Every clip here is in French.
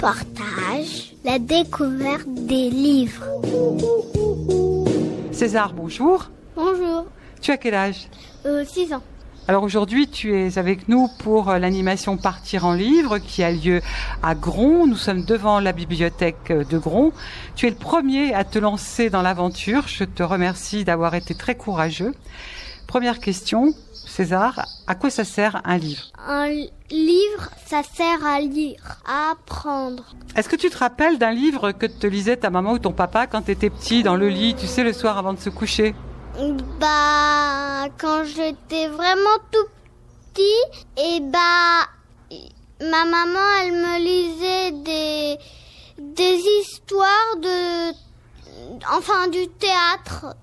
partage la découverte des livres. César, bonjour. Bonjour, Tu as quel âge? Euh, 6 ans. Alors aujourd'hui, tu es avec nous pour euh, l'animation Partir en livre qui a lieu à Gron. Nous sommes devant la bibliothèque euh, de Gron. Tu es le premier à te lancer dans l'aventure. Je te remercie d'avoir été très courageux. Première question, César, à quoi ça sert un livre? Un livre, ça sert à lire, à apprendre. Est-ce que tu te rappelles d'un livre que te lisait ta maman ou ton papa quand tu étais petit dans le lit, tu sais, le soir avant de se coucher? Bah, quand j'étais vraiment tout petit, et bah, ma maman, elle me lisait des, des histoires de, enfin, du théâtre.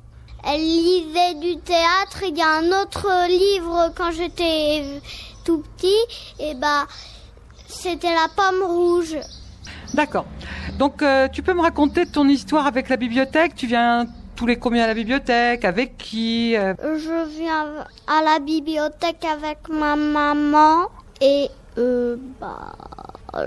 Elle lisait du théâtre. Il y a un autre livre quand j'étais tout petit, et bah, c'était la pomme rouge. D'accord. Donc euh, tu peux me raconter ton histoire avec la bibliothèque? Tu viens tous les combien à la bibliothèque? Avec qui Euh, Je viens à la bibliothèque avec ma maman et euh, bah,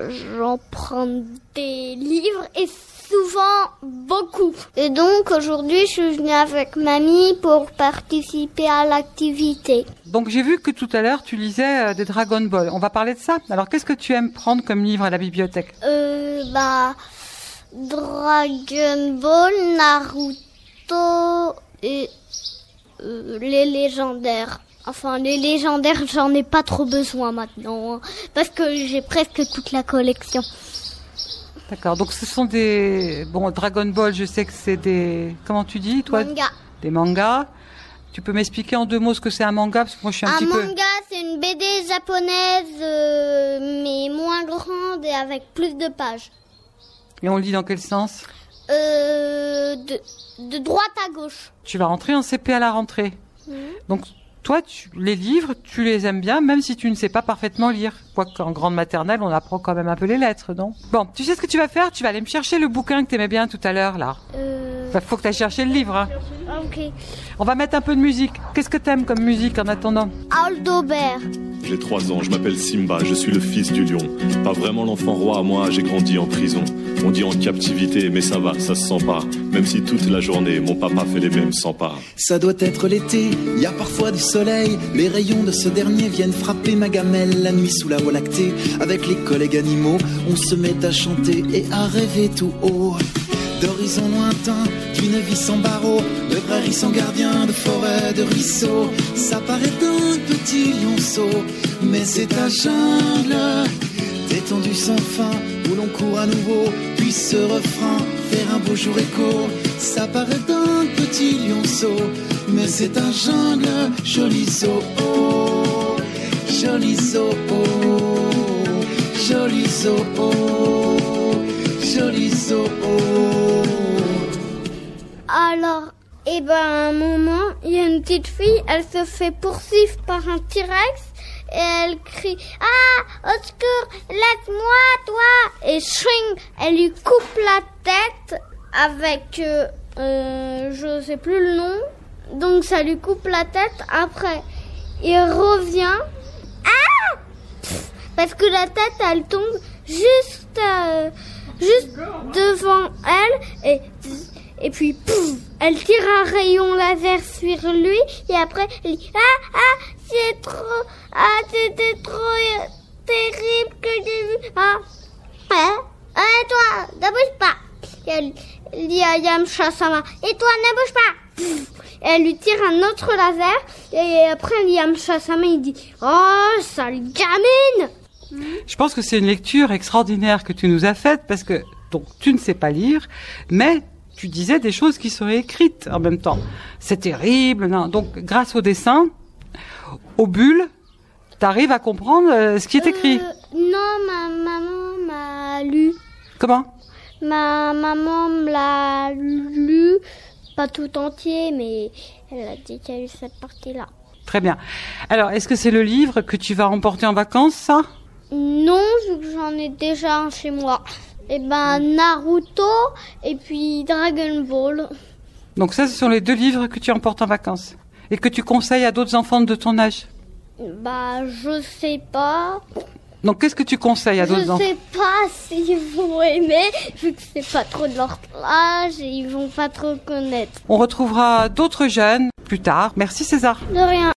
j'emprunte des livres et souvent beaucoup. Et donc aujourd'hui je suis venue avec mamie pour participer à l'activité. Donc j'ai vu que tout à l'heure tu lisais euh, des Dragon Ball. On va parler de ça. Alors qu'est-ce que tu aimes prendre comme livre à la bibliothèque? Euh, bah, Dragon Ball, Naruto et euh, les légendaires. Enfin, les légendaires, j'en ai pas trop besoin maintenant. hein, parce que j'ai presque toute la collection. D'accord. Donc ce sont des bon Dragon Ball. Je sais que c'est des comment tu dis toi? Manga. Des mangas. Tu peux m'expliquer en deux mots ce que c'est un manga? Parce que moi je suis un, Un petit peu. manga, c'est une BD japonaise, euh, mais moins grande et avec plus de pages. Et on lit dans quel sens? Euh, de, de droite à gauche. Tu vas rentrer en CP à la rentrée. Mhm. Donc toi, tu, les livres, tu les aimes bien, même si tu ne sais pas parfaitement lire. Quoique en grande maternelle, on apprend quand même un peu les lettres, non? Bon, tu sais ce que tu vas faire? Tu vas aller me chercher le bouquin que tu aimais bien tout à l'heure, là. Euh, Enfin, faut que tu ailles chercher le livre. Hein. ah, ok. On va mettre un peu de musique. Qu'est-ce que t'aimes comme musique en attendant? Aldobert. J'ai trois ans, je m'appelle Simba, je suis le fils du lion. Pas vraiment l'enfant roi, moi j'ai grandi en prison. On dit en captivité, mais ça va, ça se sent pas. Même si toute la journée, mon papa fait les mêmes 100 pas. Ça doit être l'été, y a parfois du soleil. Les rayons de ce dernier viennent frapper ma gamelle la nuit sous la voie lactée. Avec les collègues animaux, on se met à chanter et à rêver tout haut. D'horizons lointains, d'une vie sans barreaux, de prairies sans gardien, de forêts, de ruisseaux. Ça paraît un petit lionceau, mais c'est un jungle détendu sans fin, où l'on court à nouveau, puis ce refrain, faire un beau jour écho. Ça paraît d'un petit lionceau, mais c'est un jungle, joli zoo, oh, joli zoo, joli joli. Alors, eh ben, à un moment, il y a une petite fille, elle se fait poursuivre par un T-Rex et elle crie Ah, au secours, laisse-moi, toi Et swing, elle lui coupe la tête avec, euh, euh, je sais plus le nom. Donc ça lui coupe la tête. Après, il revient. Ah Parce que la tête, elle tombe juste, euh, juste devant elle et et puis pouf, elle tire rayon laser sur lui et après elle dit ah ah c'est trop ah c'était trop terrible que j'ai vu. Ah ah toi ne bouge pas. Et elle, elle dit à Yamcha Sama et toi ne bouge pas. Et elle lui tire un autre laser et après Yamcha Sama il dit oh sale gamine. Je pense que c'est une lecture extraordinaire que tu nous as faite parce que donc tu ne sais pas lire, mais tu disais des choses qui seraient écrites en même temps. C'est terrible. Non. Donc grâce au dessin, aux bulles, tu arrives à comprendre euh, ce qui est écrit. Euh, non ma maman m'a lu Comment? Ma maman me l'a lu, pas tout entier, mais elle a dit qu'il y a eu cette partie-là. Très bien. Alors, est-ce que c'est le livre que tu vas emporter en vacances, ça? Non, vu que j'en ai déjà un chez moi. Et ben Naruto et puis Dragon Ball. Donc ça, ce sont les deux livres que tu emportes en vacances et que tu conseilles à d'autres enfants de ton âge. Bah je sais pas. Donc qu'est-ce que tu conseilles à Je d'autres enfants sais pas s'ils vont aimer, vu que c'est pas trop de leur âge et ils vont pas trop connaître. On retrouvera d'autres jeunes plus tard. Merci César. De rien.